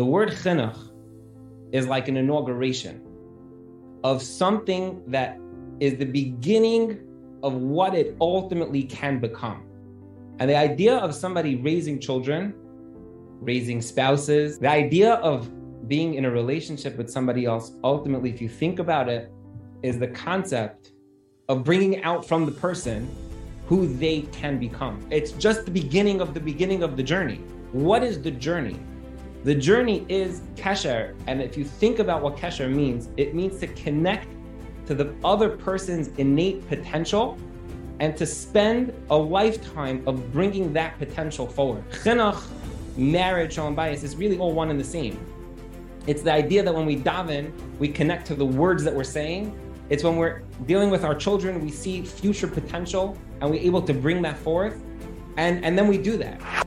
The word chinuch is like an inauguration of something that is the beginning of what it ultimately can become. And the idea of somebody raising children, raising spouses, the idea of being in a relationship with somebody else, ultimately, if you think about it, is the concept of bringing out from the person who they can become. It's just the beginning of the beginning of the journey. What is the journey? The journey is kesher. And if you think about what kesher means, it means to connect to the other person's innate potential and to spend a lifetime of bringing that potential forward. Chinuch, marriage, shalom bayis is really all one and the same. It's the idea that when we daven, we connect to the words that we're saying. It's when we're dealing with our children, we see future potential and we're able to bring that forth. And, and then we do that.